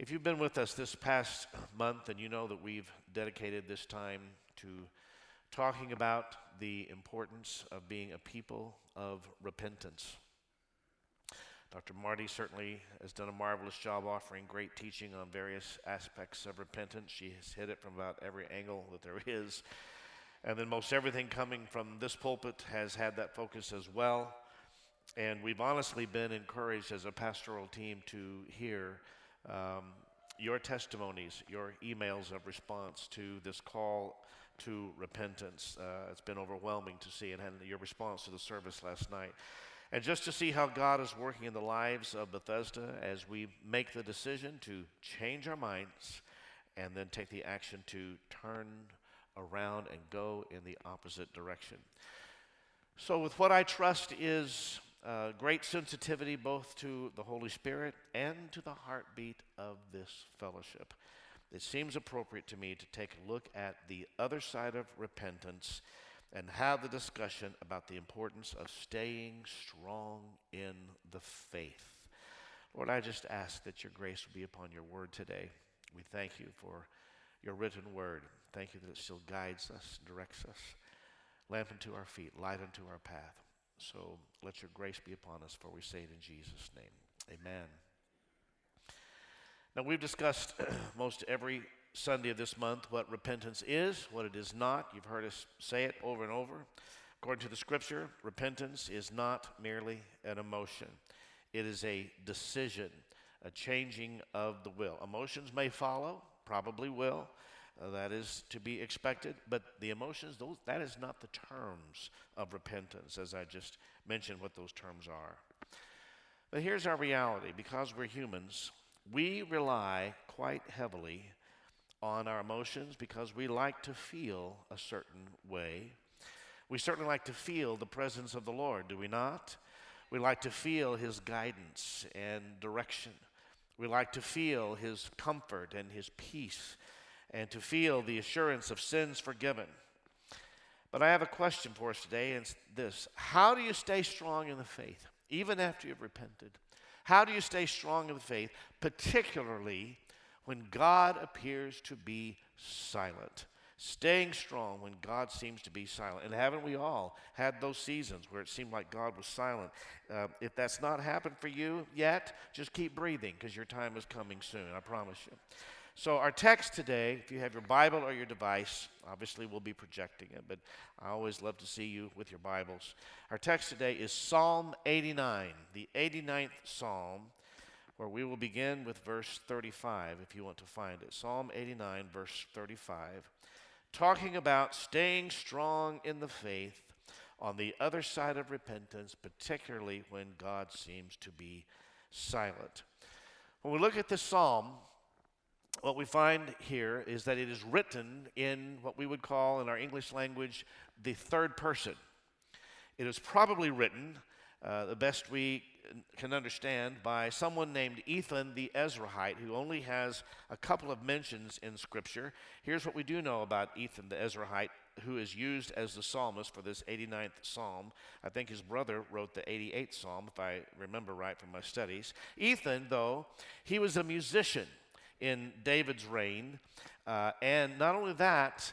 If you've been with us this past month and you know that we've dedicated this time to talking about the importance of being a people of repentance. Dr. Marty certainly has done a marvelous job offering great teaching on various aspects of repentance. She has hit it from about every angle that there is. And then most everything coming from this pulpit has had that focus as well. And we've honestly been encouraged as a pastoral team to hear um, your testimonies, your emails of response to this call to repentance. Uh, it's been overwhelming to see it—and your response to the service last night. And just to see how God is working in the lives of Bethesda as we make the decision to change our minds and then take the action to turn around and go in the opposite direction. So, with what I trust is uh, great sensitivity both to the Holy Spirit and to the heartbeat of this fellowship, it seems appropriate to me to take a look at the other side of repentance and have the discussion about the importance of staying strong in the faith. Lord, I just ask that your grace will be upon your word today. We thank you for your written word. Thank you that it still guides us, directs us, lamp unto our feet, light unto our path. So let your grace be upon us, for we say it in Jesus' name. Amen. Now, we've discussed most every Sunday of this month what repentance is, what it is not. You've heard us say it over and over. According to the scripture, repentance is not merely an emotion, it is a decision, a changing of the will. Emotions may follow, probably will. Uh, that is to be expected, but the emotions, those, that is not the terms of repentance, as I just mentioned what those terms are. But here's our reality because we're humans, we rely quite heavily on our emotions because we like to feel a certain way. We certainly like to feel the presence of the Lord, do we not? We like to feel His guidance and direction. We like to feel His comfort and His peace and to feel the assurance of sins forgiven. But I have a question for us today, and it's this How do you stay strong in the faith, even after you've repented? How do you stay strong in the faith, particularly when God appears to be silent. Staying strong when God seems to be silent. And haven't we all had those seasons where it seemed like God was silent? Uh, if that's not happened for you yet, just keep breathing because your time is coming soon, I promise you. So, our text today, if you have your Bible or your device, obviously we'll be projecting it, but I always love to see you with your Bibles. Our text today is Psalm 89, the 89th Psalm where we will begin with verse 35 if you want to find it. Psalm 89, verse 35, talking about staying strong in the faith on the other side of repentance, particularly when God seems to be silent. When we look at this psalm, what we find here is that it is written in what we would call in our English language the third person. It is probably written, uh, the best we can understand by someone named Ethan the Ezrahite, who only has a couple of mentions in Scripture. Here's what we do know about Ethan the Ezrahite, who is used as the psalmist for this 89th psalm. I think his brother wrote the 88th psalm, if I remember right from my studies. Ethan, though, he was a musician in David's reign. Uh, and not only that,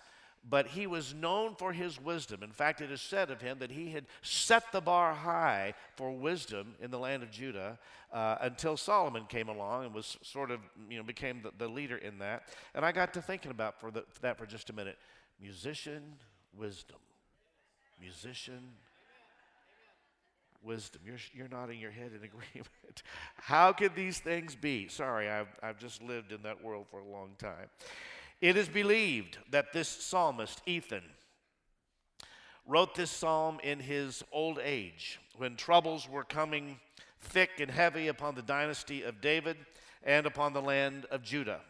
but he was known for his wisdom. In fact, it is said of him that he had set the bar high for wisdom in the land of Judah uh, until Solomon came along and was sort of, you know, became the, the leader in that. And I got to thinking about for, the, for that for just a minute. Musician, wisdom. Musician, wisdom. You're, you're nodding your head in agreement. How could these things be? Sorry, I've, I've just lived in that world for a long time. It is believed that this psalmist, Ethan, wrote this psalm in his old age when troubles were coming thick and heavy upon the dynasty of David and upon the land of Judah.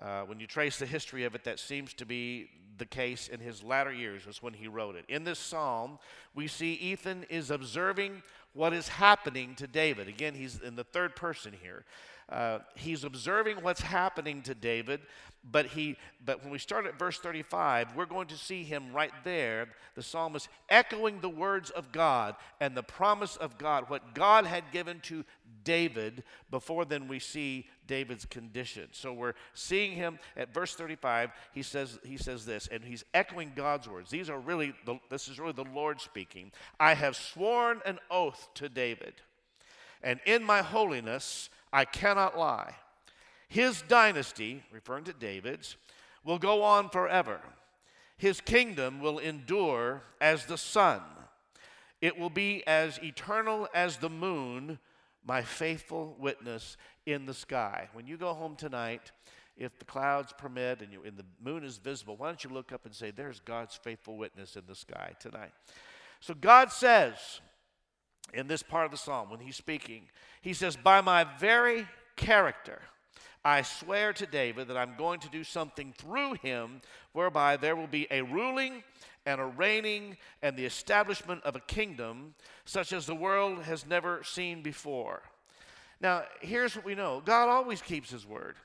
Uh, when you trace the history of it, that seems to be the case in his latter years, was when he wrote it. In this psalm, we see Ethan is observing what is happening to David. Again, he's in the third person here. Uh, he's observing what's happening to David, but he but when we start at verse 35, we're going to see him right there, the psalmist echoing the words of God and the promise of God, what God had given to David before then we see David's condition. So we're seeing him at verse 35, he says he says this and he's echoing God's words. These are really the, this is really the Lord speaking. I have sworn an oath to David, and in my holiness I cannot lie. His dynasty, referring to David's, will go on forever. His kingdom will endure as the sun. It will be as eternal as the moon, my faithful witness in the sky. When you go home tonight, if the clouds permit and, you, and the moon is visible, why don't you look up and say, There's God's faithful witness in the sky tonight? So God says in this part of the psalm, when he's speaking, He says, By my very character, I swear to David that I'm going to do something through him whereby there will be a ruling and a reigning and the establishment of a kingdom such as the world has never seen before. Now, here's what we know God always keeps his word,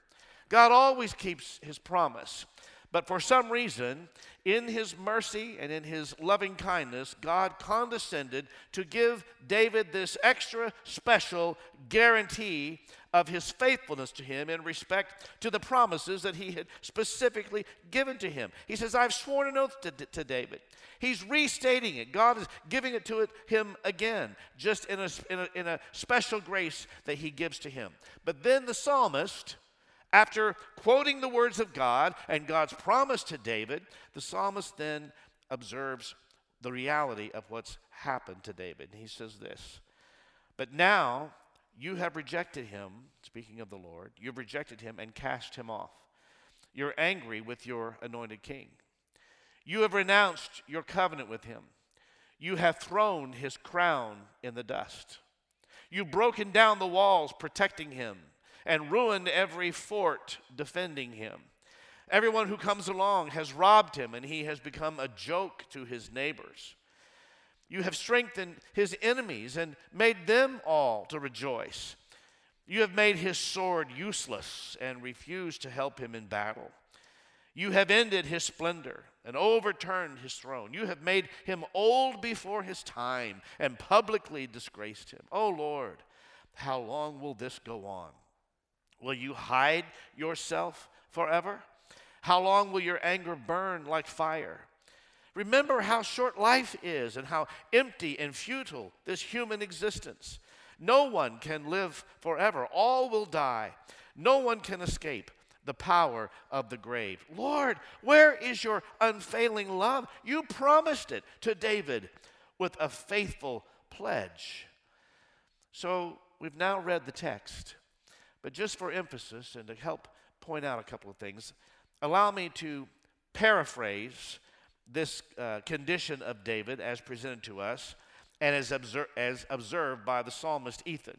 God always keeps his promise. But for some reason, in his mercy and in his loving kindness, God condescended to give David this extra special guarantee of his faithfulness to him in respect to the promises that he had specifically given to him. He says, I've sworn an oath to, to David. He's restating it. God is giving it to it, him again, just in a, in, a, in a special grace that he gives to him. But then the psalmist, after quoting the words of God and God's promise to David, the psalmist then observes the reality of what's happened to David. And he says this But now you have rejected him, speaking of the Lord, you've rejected him and cast him off. You're angry with your anointed king. You have renounced your covenant with him. You have thrown his crown in the dust. You've broken down the walls protecting him and ruined every fort defending him. Everyone who comes along has robbed him, and he has become a joke to his neighbors. You have strengthened his enemies and made them all to rejoice. You have made his sword useless and refused to help him in battle. You have ended his splendor and overturned his throne. You have made him old before his time and publicly disgraced him. Oh Lord, how long will this go on? Will you hide yourself forever? How long will your anger burn like fire? Remember how short life is and how empty and futile this human existence. No one can live forever, all will die. No one can escape the power of the grave. Lord, where is your unfailing love? You promised it to David with a faithful pledge. So we've now read the text, but just for emphasis and to help point out a couple of things, allow me to paraphrase this uh, condition of David as presented to us and as, obser- as observed by the psalmist Ethan.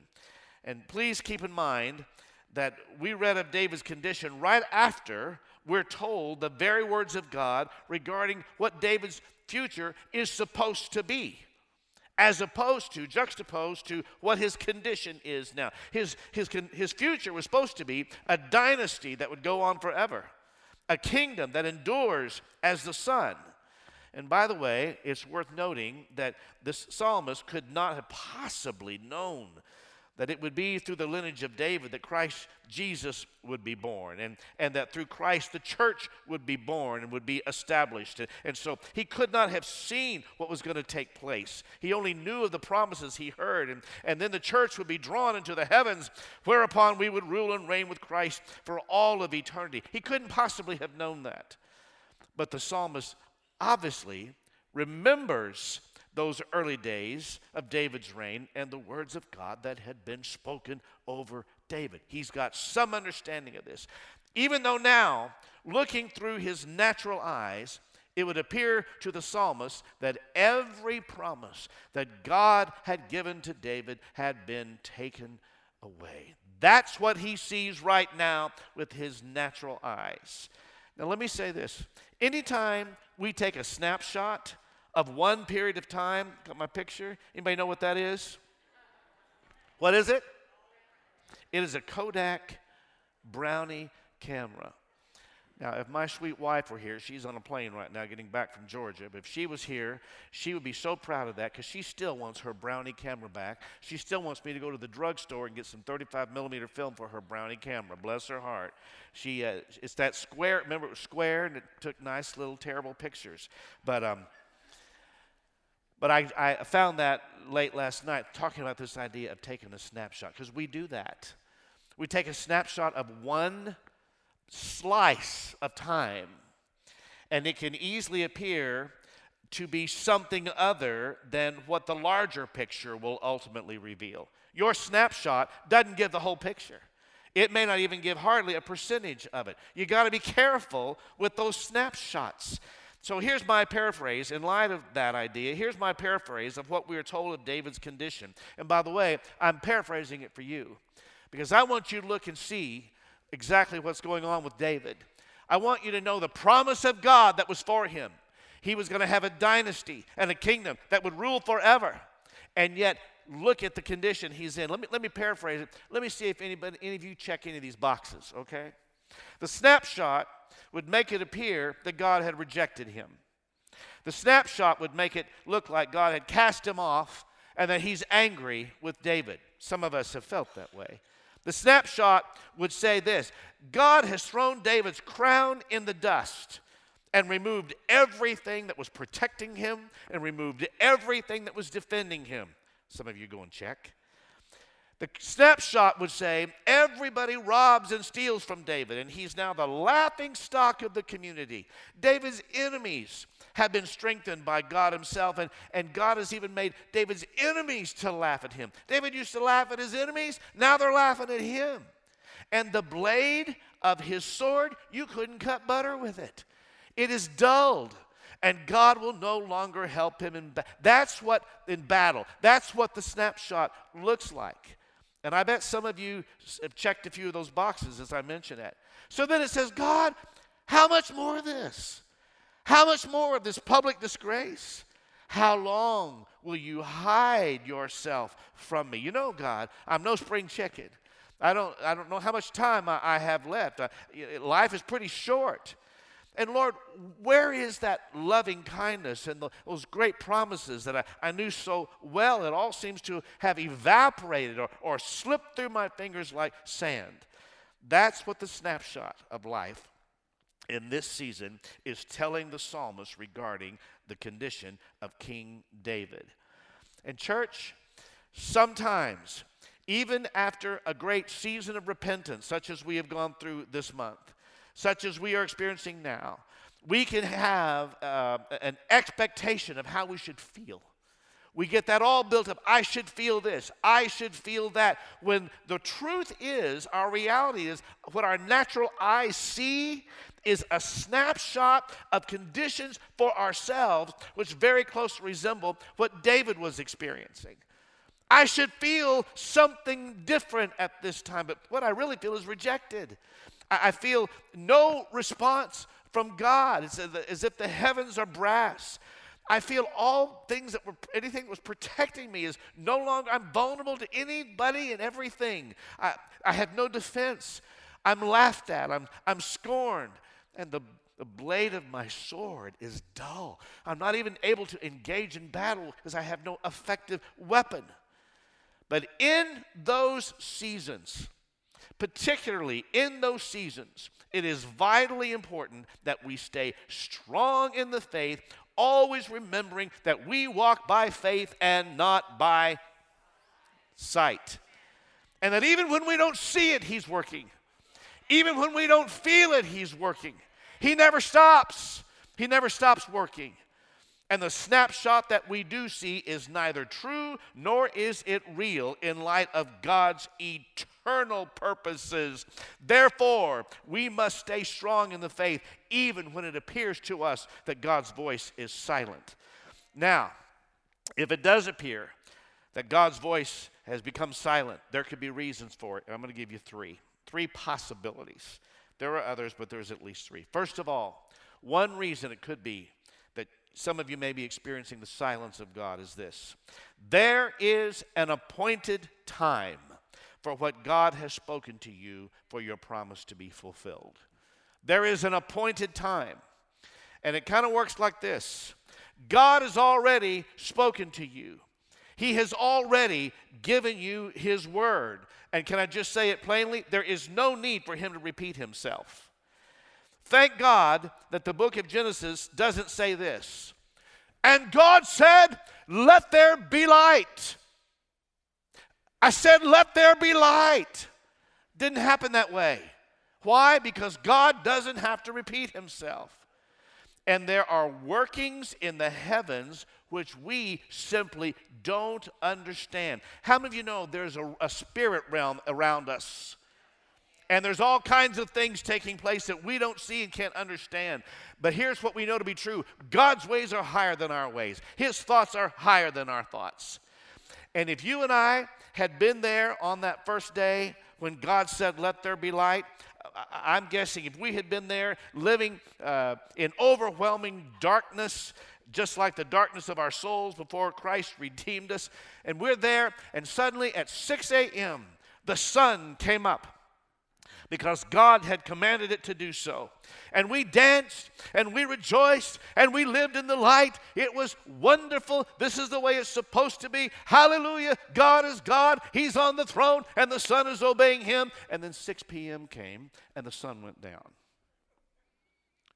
And please keep in mind that we read of David's condition right after we're told the very words of God regarding what David's future is supposed to be, as opposed to, juxtaposed to what his condition is now. His, his, his future was supposed to be a dynasty that would go on forever, a kingdom that endures as the sun and by the way, it's worth noting that this psalmist could not have possibly known that it would be through the lineage of David that Christ Jesus would be born, and, and that through Christ the church would be born and would be established. And, and so he could not have seen what was going to take place. He only knew of the promises he heard, and, and then the church would be drawn into the heavens, whereupon we would rule and reign with Christ for all of eternity. He couldn't possibly have known that. But the psalmist obviously remembers those early days of David's reign and the words of God that had been spoken over David. He's got some understanding of this. Even though now, looking through his natural eyes, it would appear to the psalmist that every promise that God had given to David had been taken away. That's what he sees right now with his natural eyes. Now, let me say this anytime we take a snapshot of one period of time, got my picture? Anybody know what that is? What is it? It is a Kodak Brownie camera. Now, if my sweet wife were here, she's on a plane right now getting back from Georgia. But if she was here, she would be so proud of that because she still wants her Brownie camera back. She still wants me to go to the drugstore and get some 35 millimeter film for her Brownie camera. Bless her heart. She, uh, it's that square. Remember, it was square and it took nice little terrible pictures. But um, but I, I found that late last night talking about this idea of taking a snapshot because we do that. We take a snapshot of one slice of time, and it can easily appear to be something other than what the larger picture will ultimately reveal. Your snapshot doesn't give the whole picture. It may not even give hardly a percentage of it. You got to be careful with those snapshots. So here's my paraphrase. In light of that idea, here's my paraphrase of what we are told of David's condition. And by the way, I'm paraphrasing it for you because I want you to look and see exactly what's going on with David. I want you to know the promise of God that was for him. He was going to have a dynasty and a kingdom that would rule forever. And yet, look at the condition he's in. Let me, let me paraphrase it. Let me see if anybody, any of you check any of these boxes, okay? The snapshot would make it appear that God had rejected him. The snapshot would make it look like God had cast him off and that he's angry with David. Some of us have felt that way. The snapshot would say this God has thrown David's crown in the dust and removed everything that was protecting him and removed everything that was defending him. Some of you go and check. The snapshot would say everybody robs and steals from David, and he's now the laughing stock of the community. David's enemies have been strengthened by God himself, and, and God has even made David's enemies to laugh at him. David used to laugh at his enemies, now they're laughing at him. And the blade of his sword, you couldn't cut butter with it. It is dulled and God will no longer help him in battle. That's what in battle. That's what the snapshot looks like. And I bet some of you have checked a few of those boxes as I mentioned that. So then it says, God, how much more of this? How much more of this public disgrace? How long will you hide yourself from me? You know, God, I'm no spring chicken. I don't, I don't know how much time I, I have left. Uh, life is pretty short. And Lord, where is that loving kindness and the, those great promises that I, I knew so well? It all seems to have evaporated or, or slipped through my fingers like sand. That's what the snapshot of life in this season is telling the psalmist regarding the condition of King David. And, church, sometimes, even after a great season of repentance, such as we have gone through this month, such as we are experiencing now, we can have uh, an expectation of how we should feel. We get that all built up. I should feel this. I should feel that. When the truth is, our reality is, what our natural eyes see is a snapshot of conditions for ourselves, which very closely resemble what David was experiencing. I should feel something different at this time, but what I really feel is rejected. I, feel no response from God. It's as if the heavens are brass. I feel all things that were, anything that was protecting me is no longer, I'm vulnerable to anybody and everything. I, I have no defense. I'm laughed at. I'm, I'm scorned. And the, the blade of my sword is dull. I'm not even able to engage in battle because I have no effective weapon. But in those seasons, particularly in those seasons, it is vitally important that we stay strong in the faith, always remembering that we walk by faith and not by sight. And that even when we don't see it, He's working. Even when we don't feel it, He's working. He never stops. He never stops working. And the snapshot that we do see is neither true nor is it real in light of God's eternal eternal purposes. Therefore, we must stay strong in the faith, even when it appears to us that God's voice is silent. Now, if it does appear that God's voice has become silent, there could be reasons for it. I'm going to give you three. Three possibilities. There are others, but there's at least three. First of all, one reason it could be that some of you may be experiencing the silence of God is this there is an appointed time for what God has spoken to you for your promise to be fulfilled. There is an appointed time. And it kind of works like this God has already spoken to you, He has already given you His word. And can I just say it plainly? There is no need for Him to repeat Himself. Thank God that the book of Genesis doesn't say this. And God said, Let there be light. I said, Let there be light. Didn't happen that way. Why? Because God doesn't have to repeat himself. And there are workings in the heavens which we simply don't understand. How many of you know there's a, a spirit realm around us? And there's all kinds of things taking place that we don't see and can't understand. But here's what we know to be true God's ways are higher than our ways, His thoughts are higher than our thoughts. And if you and I had been there on that first day when God said, Let there be light, I'm guessing if we had been there living uh, in overwhelming darkness, just like the darkness of our souls before Christ redeemed us, and we're there, and suddenly at 6 a.m., the sun came up because God had commanded it to do so. And we danced and we rejoiced and we lived in the light. It was wonderful. This is the way it's supposed to be. Hallelujah. God is God. He's on the throne and the sun is obeying him. And then 6 p.m. came and the sun went down.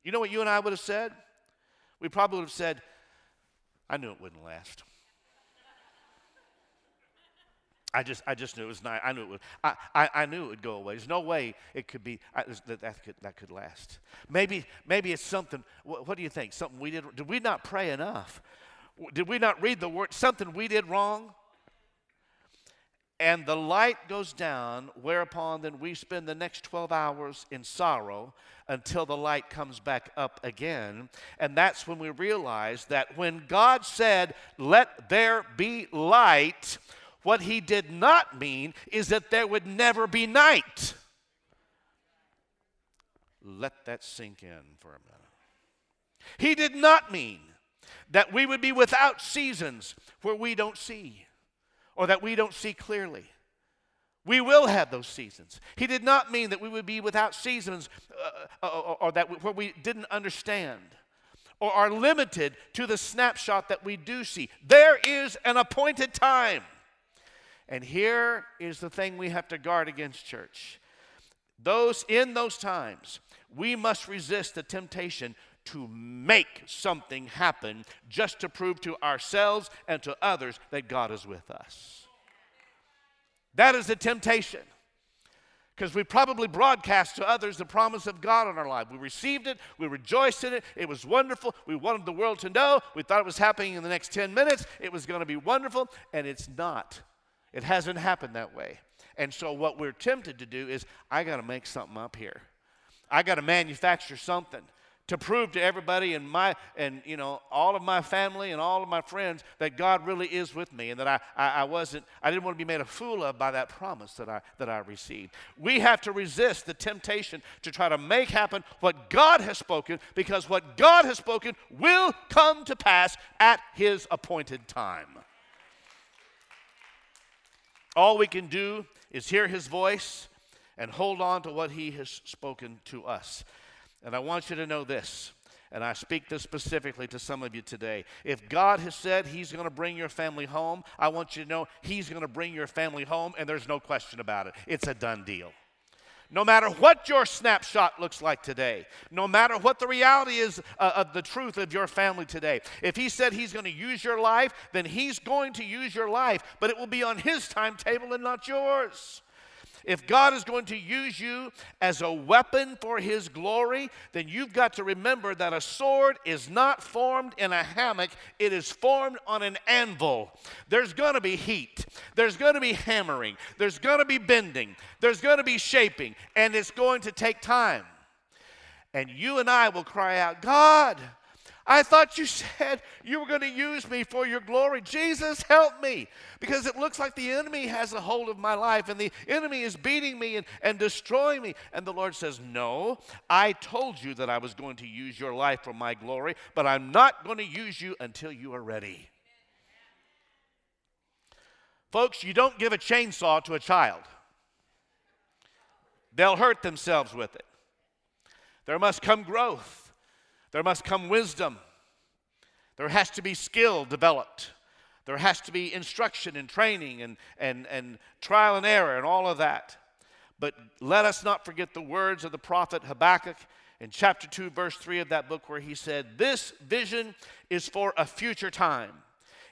You know what you and I would have said? We probably would have said, I knew it wouldn't last. I just, I just knew it was not. I knew it would. I, I, I knew it would go away. There's no way it could be I, that, that could that could last. Maybe, maybe it's something. What, what do you think? Something we did? Did we not pray enough? Did we not read the word? Something we did wrong? And the light goes down, whereupon then we spend the next 12 hours in sorrow until the light comes back up again. And that's when we realize that when God said, Let there be light, what he did not mean is that there would never be night. Let that sink in for a minute. He did not mean that we would be without seasons where we don't see or that we don't see clearly. We will have those seasons. He did not mean that we would be without seasons uh, uh or, or that where we didn't understand or are limited to the snapshot that we do see. There is an appointed time. And here is the thing we have to guard against, church. Those in those times, we must resist the temptation to make something happen just to prove to ourselves and to others that God is with us. That is the temptation. Because we probably broadcast to others the promise of God in our life. We received it, we rejoiced in it, it was wonderful. We wanted the world to know. We thought it was happening in the next 10 minutes, it was going to be wonderful, and it's not. It hasn't happened that way. And so, what we're tempted to do is, I got to make something up here. I got to manufacture something to prove to everybody and my and you know all of my family and all of my friends that God really is with me and that I, I, I, wasn't I didn't want to be made a fool of by that promise that I that I received. We have to resist the temptation to try to make happen what God has spoken because what God has spoken will come to pass at his appointed time. All we can do is hear his voice and hold on to what he has spoken to us. And I want you to know this, and I speak this specifically to some of you today. If God has said he's going to bring your family home, I want you to know he's going to bring your family home, and there's no question about it. It's a done deal. No matter what your snapshot looks like today, no matter what the reality is uh, of the truth of your family today, if He said He's going to use your life, then He's going to use your life, but it will be on His timetable and not yours. If God is going to use you as a weapon for His glory, then you've got to remember that a sword is not formed in a hammock, it is formed on an anvil. There's going to be heat, there's going to be hammering, there's going to be bending, there's going to be shaping, and it's going to take time. And you and I will cry out, God, I thought you said you were going to use me for your glory. Jesus, help me. Because it looks like the enemy has a hold of my life and the enemy is beating me and, and destroying me. And the Lord says, No, I told you that I was going to use your life for my glory, but I'm not going to use you until you are ready. Folks, you don't give a chainsaw to a child. they'll hurt themselves with it. There must come growth, there must come wisdom, there has to be skill developed. There has to be instruction and training and, and, and trial and error and all of that. But let us not forget the words of the prophet Habakkuk in chapter 2, verse 3 of that book, where he said, This vision is for a future time.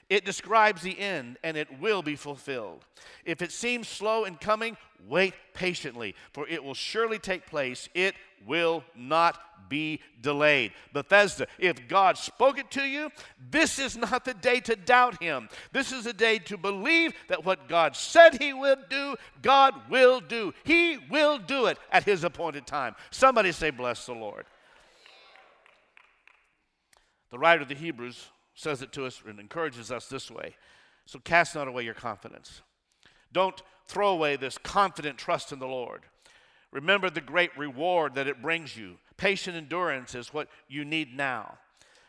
It describes the end and it will be fulfilled. If it seems slow in coming, wait patiently, for it will surely take place. It will not be delayed. Bethesda, if God spoke it to you, this is not the day to doubt Him. This is a day to believe that what God said He would do, God will do. He will do it at His appointed time. Somebody say, Bless the Lord. The writer of the Hebrews says it to us and encourages us this way. So cast not away your confidence. Don't throw away this confident trust in the Lord. Remember the great reward that it brings you. Patient endurance is what you need now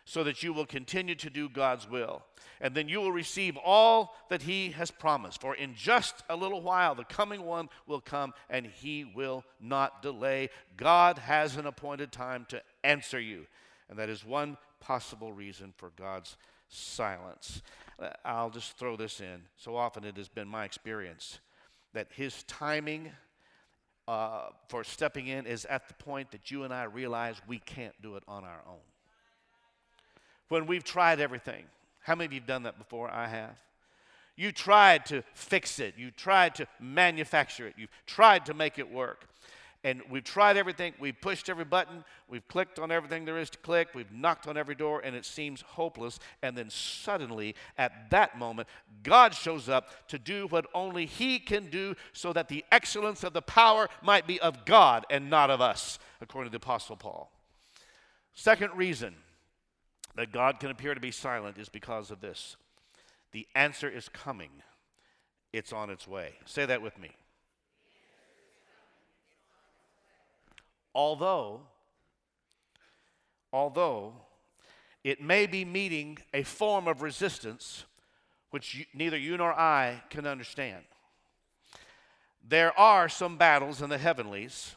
so that you will continue to do God's will. And then you will receive all that He has promised. For in just a little while, the coming one will come and He will not delay. God has an appointed time to answer you. And that is one possible reason for God's silence. Uh, I'll just throw this in. So often it has been my experience that His timing uh, for stepping in is at the point that you and I realize we can't do it on our own. When we've tried everything, how many of you have done that before? I have. You tried to fix it, you tried to manufacture it, you've tried to make it work and we've tried everything. We've pushed every button. We've clicked on everything there is to click. We've knocked on every door, and it seems hopeless. And then suddenly, at that moment, God shows up to do what only He can do so that the excellence of the power might be of God and not of us, according to the Apostle Paul. Second reason that God can appear to be silent is because of this the answer is coming, it's on its way. Say that with me. Although, although it may be meeting a form of resistance which you, neither you nor I can understand. There are some battles in the heavenlies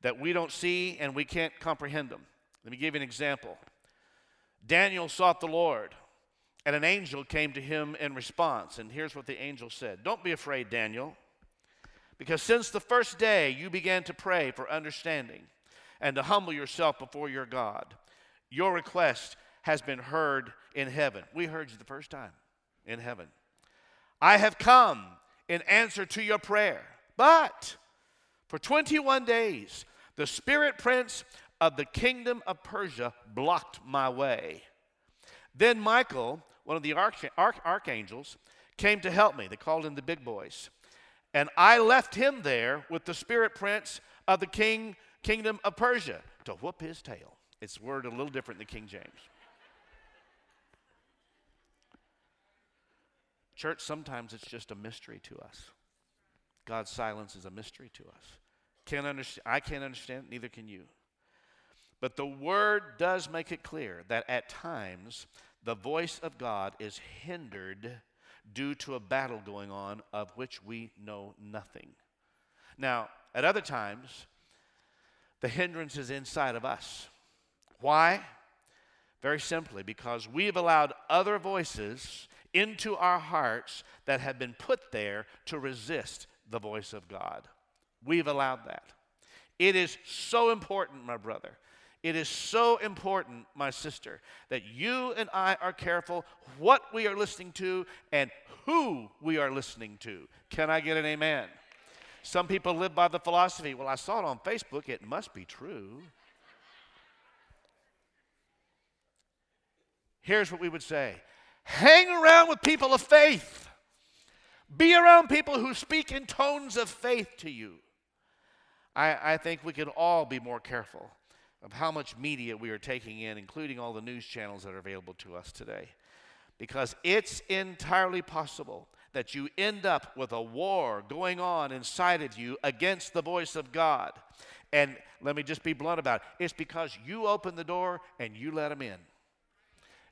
that we don't see and we can't comprehend them. Let me give you an example. Daniel sought the Lord, and an angel came to him in response. And here's what the angel said Don't be afraid, Daniel, because since the first day you began to pray for understanding and to humble yourself before your God. Your request has been heard in heaven. We heard you the first time in heaven. I have come in answer to your prayer. But for 21 days, the spirit prince of the kingdom of Persia blocked my way. Then Michael, one of the arch- arch- archangels, came to help me. They called him the big boys. And I left him there with the spirit prince of the king kingdom of Persia to whoop his tail. It's word a little different than King James. Church, sometimes it's just a mystery to us. God's silence is a mystery to us. Can't understand, I can't understand, neither can you. But the word does make it clear that at times the voice of God is hindered due to a battle going on of which we know nothing. Now, at other times, the hindrance is inside of us. Why? Very simply, because we've allowed other voices into our hearts that have been put there to resist the voice of God. We've allowed that. It is so important, my brother. It is so important, my sister, that you and I are careful what we are listening to and who we are listening to. Can I get an amen? Some people live by the philosophy, well, I saw it on Facebook, it must be true. Here's what we would say hang around with people of faith, be around people who speak in tones of faith to you. I, I think we can all be more careful of how much media we are taking in, including all the news channels that are available to us today. Because it's entirely possible that you end up with a war going on inside of you against the voice of God. And let me just be blunt about it it's because you open the door and you let them in.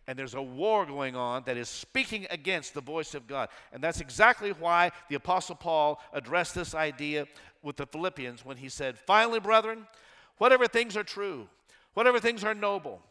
and there's a war going on that is speaking against the voice of God. And that's exactly why the Apostle Paul addressed this idea with the Philippians when he said, Finally, brethren, whatever things are true, whatever things are noble,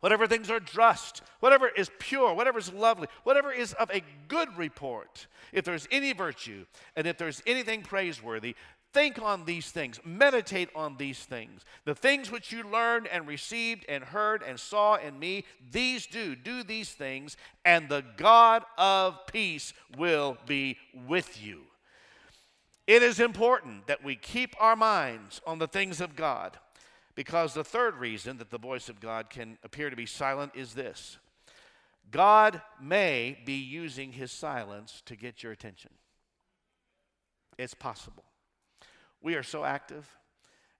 whatever things are just, whatever is pure, whatever is lovely, whatever is of a good report, if there's any virtue and if there's anything praiseworthy, Think on these things, meditate on these things. The things which you learned and received and heard and saw in me, these do. Do these things, and the God of peace will be with you. It is important that we keep our minds on the things of God because the third reason that the voice of God can appear to be silent is this God may be using his silence to get your attention. It's possible. We are so active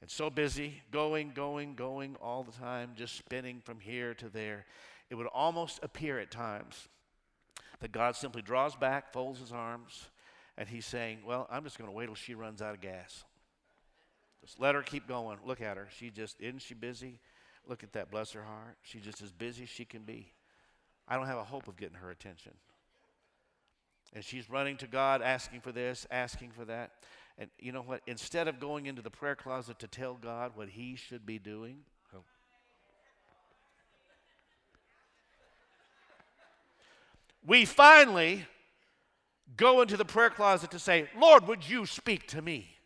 and so busy, going, going, going all the time, just spinning from here to there. It would almost appear at times that God simply draws back, folds his arms, and he's saying, Well, I'm just going to wait till she runs out of gas. Just let her keep going. Look at her. She just, isn't she busy? Look at that, bless her heart. She's just as busy as she can be. I don't have a hope of getting her attention. And she's running to God, asking for this, asking for that. And you know what? Instead of going into the prayer closet to tell God what He should be doing, oh. we finally go into the prayer closet to say, Lord, would you speak to me?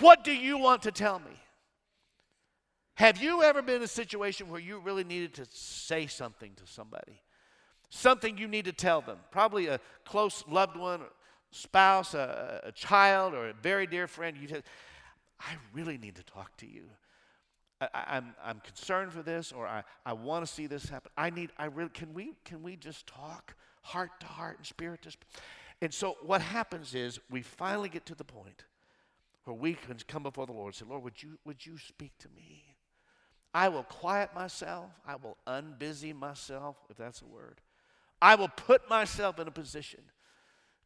What do you want to tell me? Have you ever been in a situation where you really needed to say something to somebody? Something you need to tell them? Probably a close loved one, spouse, a, a child, or a very dear friend, you said, I really need to talk to you. I, am I'm, I'm concerned for this, or I, I want to see this happen. I need, I really, can we, can we just talk heart to heart and spirit to spirit? And so what happens is we finally get to the point where we can come before the Lord and say, Lord, would you, would you speak to me? I will quiet myself. I will unbusy myself, if that's a word. I will put myself in a position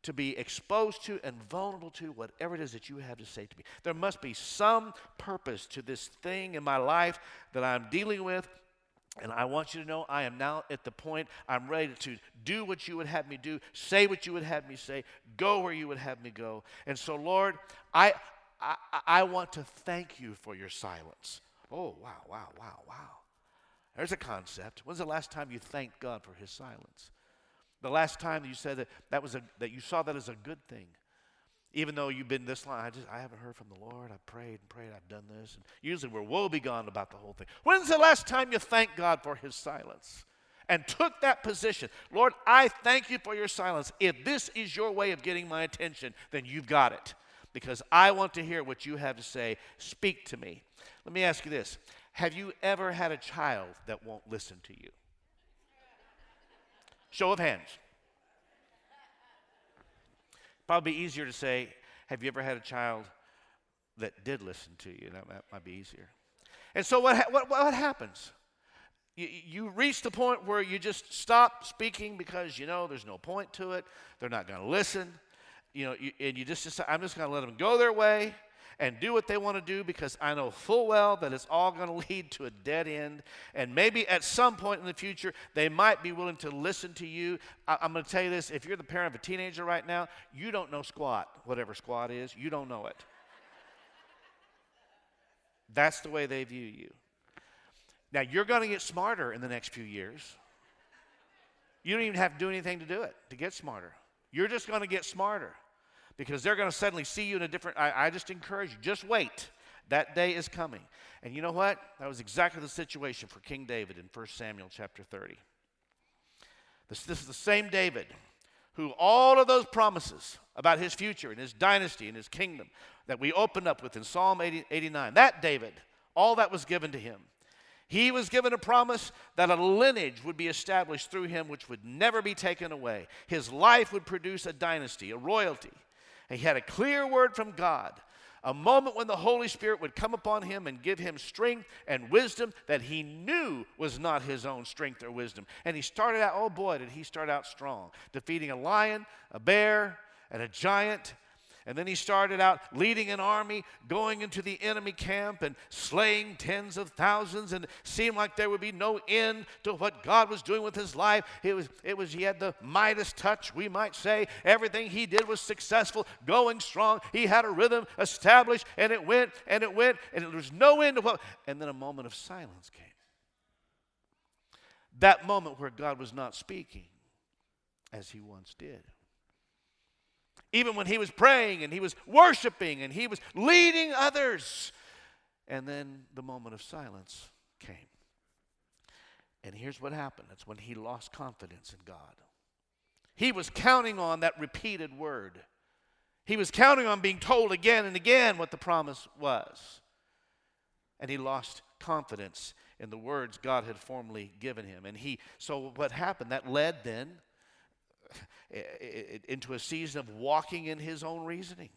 to be exposed to and vulnerable to whatever it is that you have to say to me. There must be some purpose to this thing in my life that I'm dealing with. And I want you to know I am now at the point I'm ready to do what you would have me do, say what you would have me say, go where you would have me go. And so, Lord, I, I, I want to thank you for your silence. Oh, wow, wow, wow, wow. There's a concept. When's the last time you thanked God for his silence? The last time you said that, that, was a, that you saw that as a good thing, even though you've been this long, I just I haven't heard from the Lord. I prayed and prayed. I've done this, and usually we're woe begone about the whole thing. When's the last time you thanked God for His silence? and took that position. Lord, I thank you for your silence. If this is your way of getting my attention, then you've got it because I want to hear what you have to say. Speak to me. Let me ask you this Have you ever had a child that won't listen to you? Show of hands. Probably easier to say, have you ever had a child that did listen to you? That, that might be easier. And so what, ha- what, what happens? You, you reach the point where you just stop speaking because you know there's no point to it. They're not going to listen. You know, you, and you just decide, I'm just going to let them go their way and do what they want to do because I know full well that it's all going to lead to a dead end. And maybe at some point in the future, they might be willing to listen to you. I, am going to tell you this if you're the parent of a teenager right now, you don't know squat, whatever squat is, you don't know it. That's the way they view you. Now, you're going to get smarter in the next few years. You don't even have to do anything to do it, to get smarter. You're just going to get smarter because they're going to suddenly see you in a different. I, I just encourage you, just wait. That day is coming. And you know what? That was exactly the situation for King David in 1 Samuel chapter 30. This, this is the same David who all of those promises about his future and his dynasty and his kingdom that we opened up with in Psalm 80, 89, that David, all that was given to him. He was given a promise that a lineage would be established through him which would never be taken away. His life would produce a dynasty, a royalty. And he had a clear word from God, a moment when the Holy Spirit would come upon him and give him strength and wisdom that he knew was not his own strength or wisdom. And he started out, oh boy, did he start out strong, defeating a lion, a bear, and a giant. And then he started out leading an army, going into the enemy camp and slaying tens of thousands. And seemed like there would be no end to what God was doing with his life. It was, it was he had the Midas touch, we might say. Everything he did was successful, going strong. He had a rhythm established, and it went and it went, and there was no end to what. And then a moment of silence came. That moment where God was not speaking as he once did. Even when he was praying and he was worshiping and he was leading others. And then the moment of silence came. And here's what happened that's when he lost confidence in God. He was counting on that repeated word. He was counting on being told again and again what the promise was. And he lost confidence in the words God had formerly given him. And he, so what happened? That led then into a season of walking in his own reasoning.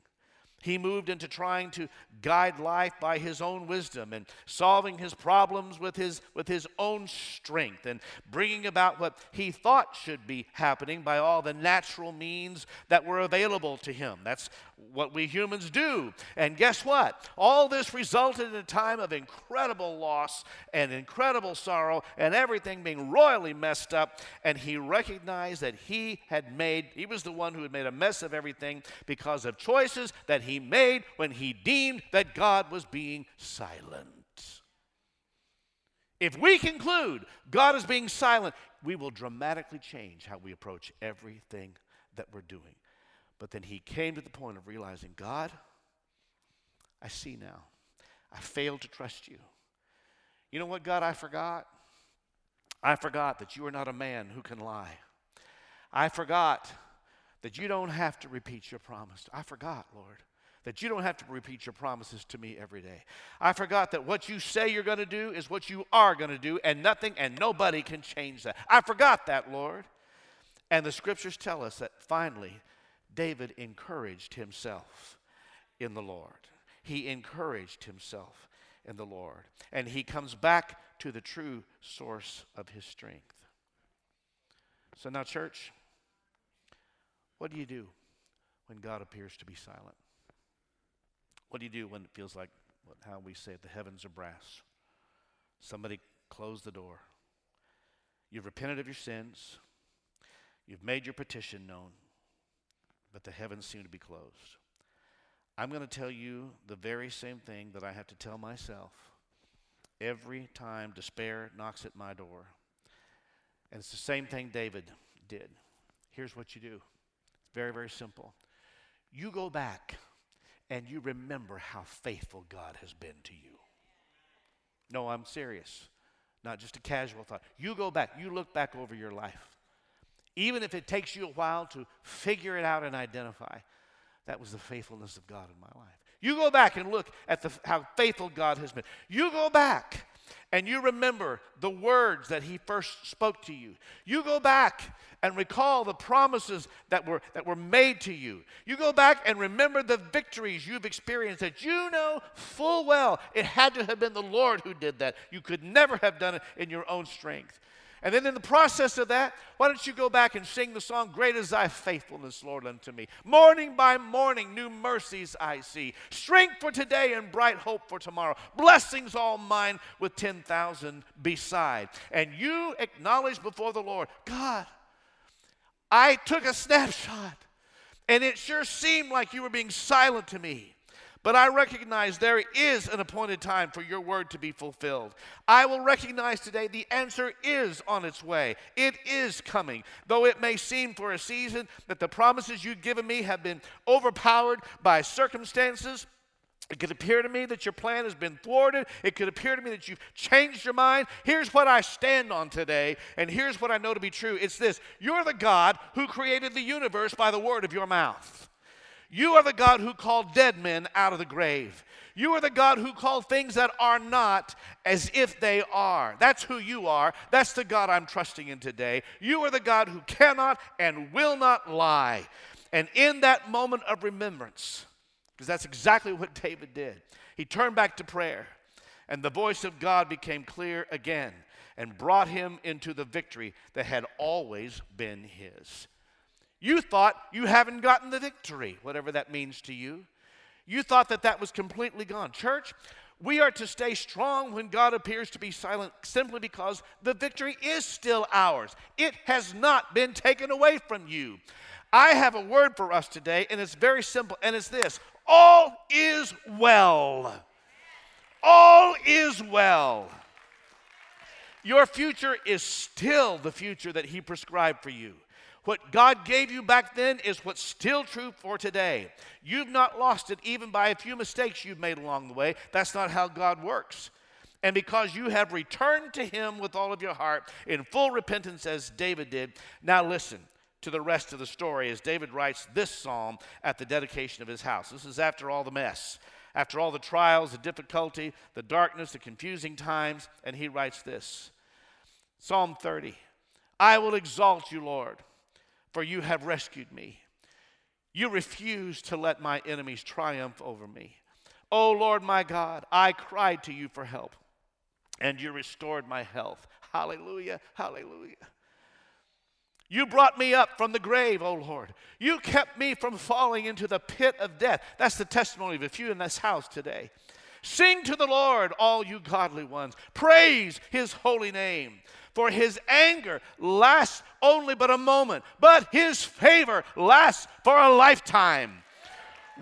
He moved into trying to guide life by his own wisdom and solving his problems with his, with his own strength and bringing about what he thought should be happening by all the natural means that were available to him. That's what we humans do. And guess what? All this resulted in a time of incredible loss and incredible sorrow and everything being royally messed up. And he recognized that he had made, he was the one who had made a mess of everything because of choices that he made when he deemed that God was being silent. If we conclude God is being silent, we will dramatically change how we approach everything that we're doing. But then he came to the point of realizing, God, I see now. I failed to trust you. You know what, God, I forgot? I forgot that you are not a man who can lie. I forgot that you don't have to repeat your promise. I forgot, Lord, that you don't have to repeat your promises to me every day. I forgot that what you say you're going to do is what you are going to do, and nothing and nobody can change that. I forgot that, Lord. And the scriptures tell us that finally, David encouraged himself in the Lord. He encouraged himself in the Lord. And he comes back to the true source of his strength. So now, church, what do you do when God appears to be silent? What do you do when it feels like how we say it, the heavens are brass? Somebody close the door. You've repented of your sins. You've made your petition known but the heavens seem to be closed. I'm going to tell you the very same thing that I have to tell myself every time despair knocks at my door. And it's the same thing David did. Here's what you do it's very, very simple. You go back and you remember how faithful God has been to you. No, I'm serious. Not just a casual thought. You go back, you look back over your life even if it takes you a while to figure it out and identify. That was the faithfulness of God in my life. You go back and look at the, how faithful God has been. You go back and you remember the words that He first spoke to you. You go back and recall the promises that were, that were made to you. You go back and remember the victories you've experienced that you know full well it had to have been the Lord who did that. You could never have done it in your own strength. And then in the process of that, why don't you go back and sing the song, Great is thy faithfulness, Lord, unto me. Morning by morning, new mercies I see. Strength for today and bright hope for tomorrow. Blessings all mine with 10,000 beside. And you acknowledge before the Lord, God, I took a snapshot, and it sure seemed like you were being silent to me. But I recognize there is an appointed time for your word to be fulfilled. I will recognize today the answer is on its way. It is coming. Though it may seem for a season that the promises you've given me have been overpowered by circumstances, it could appear to me that your plan has been thwarted. It could appear to me that you've changed your mind. Here's what I stand on today, and here's what I know to be true it's this You're the God who created the universe by the word of your mouth. You are the God who called dead men out of the grave. You are the God who called things that are not as if they are. That's who you are. That's the God I'm trusting in today. You are the God who cannot and will not lie. And in that moment of remembrance, because that's exactly what David did, he turned back to prayer, and the voice of God became clear again and brought him into the victory that had always been his. You thought you haven't gotten the victory, whatever that means to you. You thought that that was completely gone. Church, we are to stay strong when God appears to be silent simply because the victory is still ours. It has not been taken away from you. I have a word for us today, and it's very simple, and it's this All is well. All is well. Your future is still the future that He prescribed for you. What God gave you back then is what's still true for today. You've not lost it even by a few mistakes you've made along the way. That's not how God works. And because you have returned to Him with all of your heart in full repentance, as David did, now listen to the rest of the story as David writes this psalm at the dedication of his house. This is after all the mess, after all the trials, the difficulty, the darkness, the confusing times, and he writes this Psalm 30 I will exalt you, Lord for you have rescued me. You refused to let my enemies triumph over me. O oh Lord my God, I cried to you for help, and you restored my health. Hallelujah, hallelujah. You brought me up from the grave, O oh Lord. You kept me from falling into the pit of death. That's the testimony of a few in this house today. Sing to the Lord, all you godly ones. Praise his holy name. For his anger lasts only but a moment, but his favor lasts for a lifetime.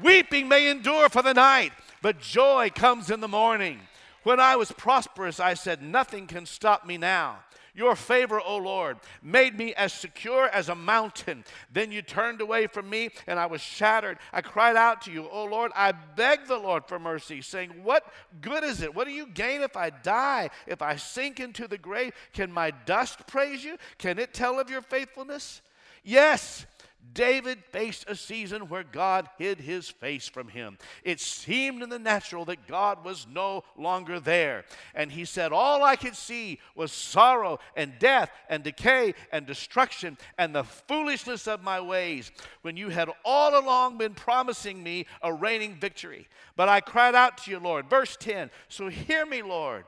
Weeping may endure for the night, but joy comes in the morning. When I was prosperous, I said, Nothing can stop me now. Your favor, O Lord, made me as secure as a mountain. Then you turned away from me, and I was shattered. I cried out to you, O Lord. I begged the Lord for mercy, saying, What good is it? What do you gain if I die? If I sink into the grave, can my dust praise you? Can it tell of your faithfulness? Yes, David faced a season where God hid his face from him. It seemed in the natural that God was no longer there. And he said, All I could see was sorrow and death and decay and destruction and the foolishness of my ways, when you had all along been promising me a reigning victory. But I cried out to you, Lord. Verse 10 So hear me, Lord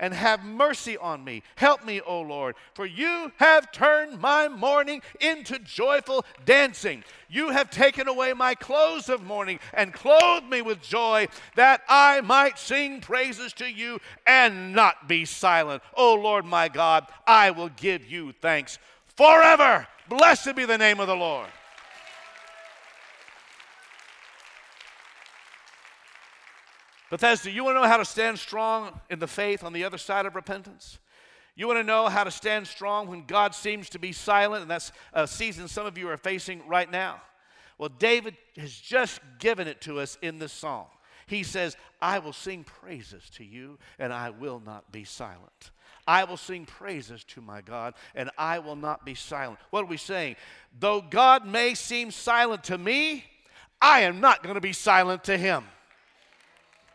and have mercy on me. Help me, O Lord, for you have turned my mourning into joyful dancing. You have taken away my clothes of mourning and clothed me with joy, that I might sing praises to you and not be silent. O Lord my God, I will give you thanks forever. Blessed be the name of the Lord. Bethesda, you want to know how to stand strong in the faith on the other side of repentance? You want to know how to stand strong when God seems to be silent, and that's a season some of you are facing right now. Well, David has just given it to us in this song. He says, I will sing praises to you, and I will not be silent. I will sing praises to my God, and I will not be silent. What are we saying? Though God may seem silent to me, I am not going to be silent to him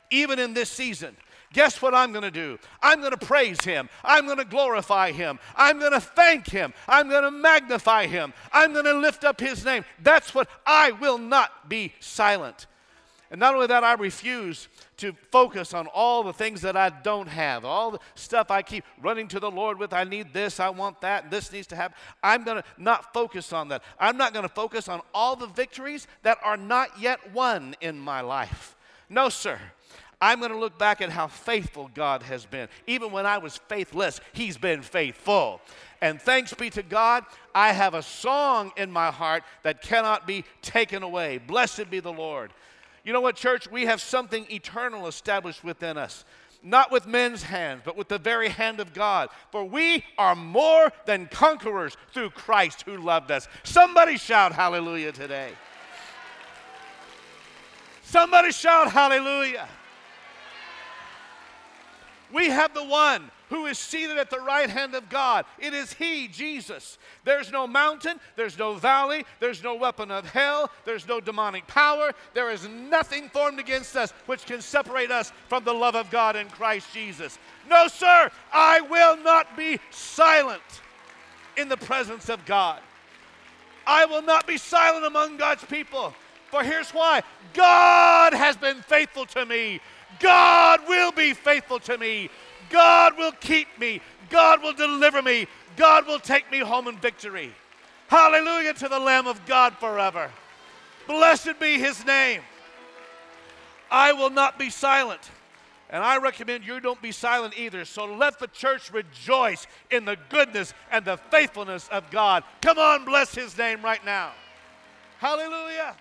even in this season. Guess what I'm going to do? I'm going to praise him. I'm going to glorify him. I'm going to thank him. I'm going to magnify him. I'm going to lift up his name. That's what I will not be silent. And not only that, I refuse to focus on all the things that I don't have, all the stuff I keep running to the Lord with. I need this, I want that, this needs to happen. I'm going to not focus on that. I'm not going to focus on all the victories that are not yet won in my life. No, sir. I'm going to look back at how faithful God has been. Even when I was faithless, He's been faithful. And thanks be to God, I have a song in my heart that cannot be taken away. Blessed be the Lord. You know what, church? We have something eternal established within us. Not with men's hands, but with the very hand of God. For we are more than conquerors through Christ who loved us. Somebody shout hallelujah today. Somebody shout hallelujah. We have the one who is seated at the right hand of God. It is He, Jesus. There's no mountain, there's no valley, there's no weapon of hell, there's no demonic power, there is nothing formed against us which can separate us from the love of God in Christ Jesus. No, sir, I will not be silent in the presence of God. I will not be silent among God's people. For here's why God has been faithful to me. God will be faithful to me. God will keep me. God will deliver me. God will take me home in victory. Hallelujah to the Lamb of God forever. Blessed be his name. I will not be silent. And I recommend you don't be silent either. So let the church rejoice in the goodness and the faithfulness of God. Come on, bless his name right now. Hallelujah.